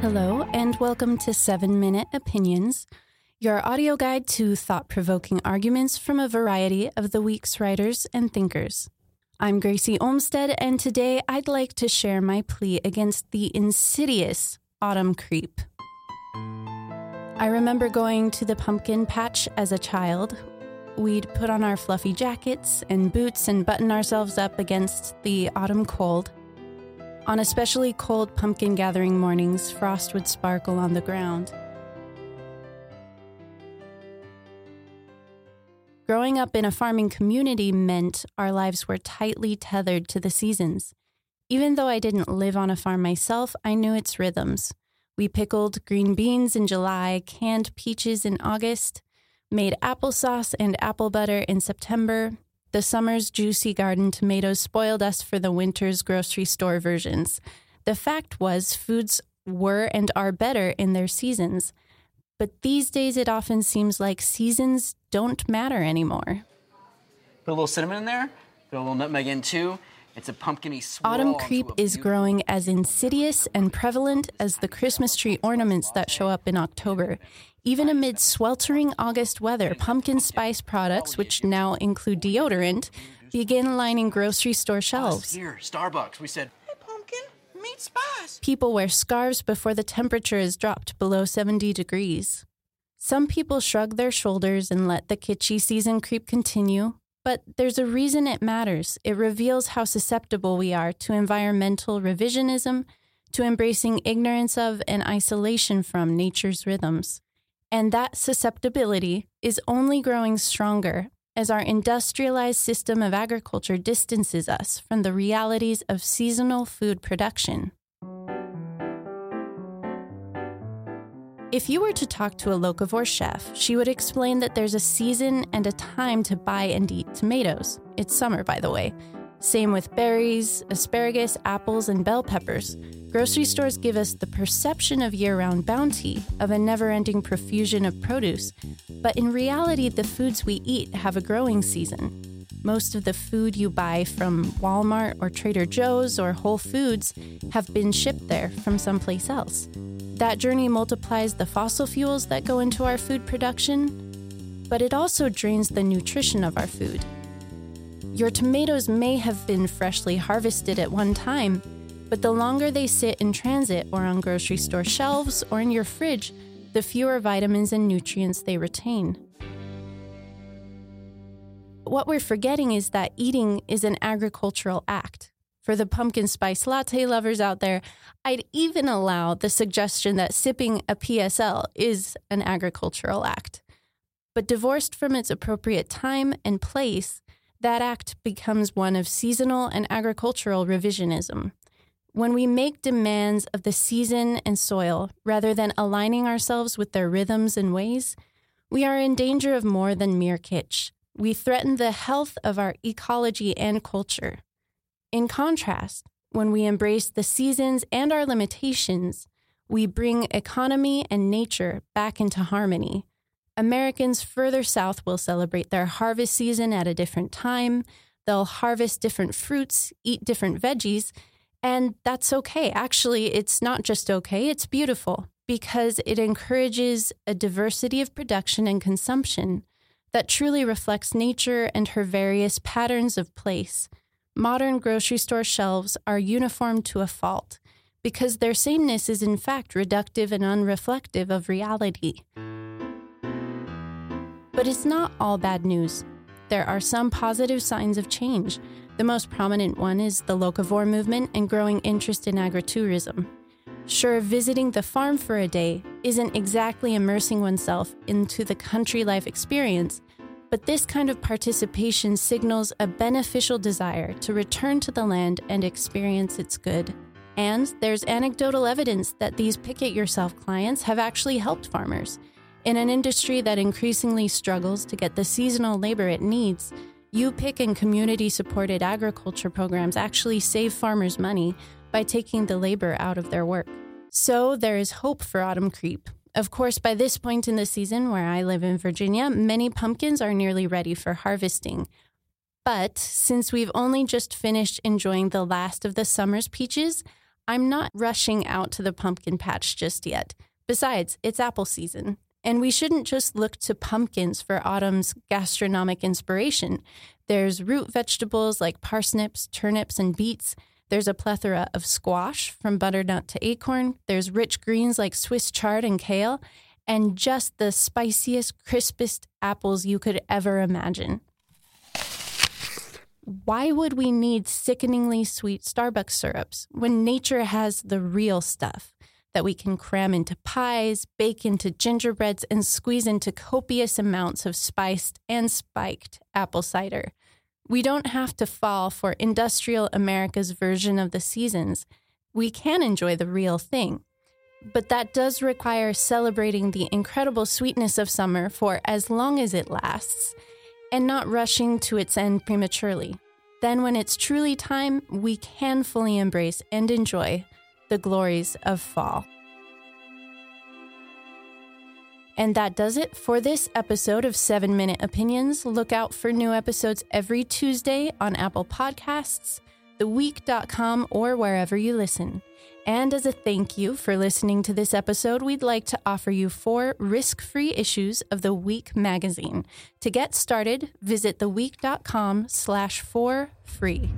Hello, and welcome to 7 Minute Opinions, your audio guide to thought provoking arguments from a variety of the week's writers and thinkers. I'm Gracy Olmstead, and today I'd like to share my plea against the insidious autumn creep. I remember going to the pumpkin patch as a child. We'd put on our fluffy jackets and boots and button ourselves up against the autumn cold. On especially cold pumpkin gathering mornings, frost would sparkle on the ground. Growing up in a farming community meant our lives were tightly tethered to the seasons. Even though I didn't live on a farm myself, I knew its rhythms. We pickled green beans in July, canned peaches in August, made applesauce and apple butter in September, the summer's juicy garden tomatoes spoiled us for the winter's grocery store versions. The fact was, foods were and are better in their seasons. But these days, it often seems like seasons don't matter anymore. Put a little cinnamon in there, put a little nutmeg in too. It's a pumpkiny swirl. Autumn creep is growing as insidious and prevalent as the Christmas tree ornaments that show up in October. Even amid sweltering August weather, pumpkin spice products, which now include deodorant, begin lining grocery store shelves. Here, Starbucks. We said, Hey, pumpkin, meet spice. People wear scarves before the temperature is dropped below 70 degrees. Some people shrug their shoulders and let the kitschy season creep continue, but there's a reason it matters. It reveals how susceptible we are to environmental revisionism, to embracing ignorance of and isolation from nature's rhythms. And that susceptibility is only growing stronger as our industrialized system of agriculture distances us from the realities of seasonal food production. If you were to talk to a locavore chef, she would explain that there's a season and a time to buy and eat tomatoes. It's summer, by the way. Same with berries, asparagus, apples, and bell peppers. Grocery stores give us the perception of year round bounty, of a never ending profusion of produce. But in reality, the foods we eat have a growing season. Most of the food you buy from Walmart or Trader Joe's or Whole Foods have been shipped there from someplace else. That journey multiplies the fossil fuels that go into our food production, but it also drains the nutrition of our food. Your tomatoes may have been freshly harvested at one time, but the longer they sit in transit or on grocery store shelves or in your fridge, the fewer vitamins and nutrients they retain. What we're forgetting is that eating is an agricultural act. For the pumpkin spice latte lovers out there, I'd even allow the suggestion that sipping a PSL is an agricultural act. But divorced from its appropriate time and place, that act becomes one of seasonal and agricultural revisionism. When we make demands of the season and soil rather than aligning ourselves with their rhythms and ways, we are in danger of more than mere kitsch. We threaten the health of our ecology and culture. In contrast, when we embrace the seasons and our limitations, we bring economy and nature back into harmony. Americans further south will celebrate their harvest season at a different time. They'll harvest different fruits, eat different veggies, and that's okay. Actually, it's not just okay, it's beautiful because it encourages a diversity of production and consumption that truly reflects nature and her various patterns of place modern grocery store shelves are uniform to a fault because their sameness is in fact reductive and unreflective of reality. But it's not all bad news. There are some positive signs of change. The most prominent one is the locavore movement and growing interest in agritourism. Sure, visiting the farm for a day isn't exactly immersing oneself into the country life experience, but this kind of participation signals a beneficial desire to return to the land and experience its good. And there's anecdotal evidence that these pick it yourself clients have actually helped farmers. In an industry that increasingly struggles to get the seasonal labor it needs, U-Pick and community supported agriculture programs actually save farmers money by taking the labor out of their work. So there is hope for autumn creep. Of course, by this point in the season where I live in Virginia, many pumpkins are nearly ready for harvesting. But since we've only just finished enjoying the last of the summer's peaches, I'm not rushing out to the pumpkin patch just yet. Besides, it's apple season. And we shouldn't just look to pumpkins for autumn's gastronomic inspiration. There's root vegetables like parsnips, turnips, and beets. There's a plethora of squash from butternut to acorn. There's rich greens like Swiss chard and kale, and just the spiciest, crispest apples you could ever imagine. Why would we need sickeningly sweet Starbucks syrups when nature has the real stuff that we can cram into pies, bake into gingerbreads, and squeeze into copious amounts of spiced and spiked apple cider? We don't have to fall for industrial America's version of the seasons. We can enjoy the real thing. But that does require celebrating the incredible sweetness of summer for as long as it lasts and not rushing to its end prematurely. Then, when it's truly time, we can fully embrace and enjoy the glories of fall. And that does it for this episode of 7 Minute Opinions. Look out for new episodes every Tuesday on Apple Podcasts, theweek.com, or wherever you listen. And as a thank you for listening to this episode, we'd like to offer you four risk free issues of The Week magazine. To get started, visit theweek.com slash four free.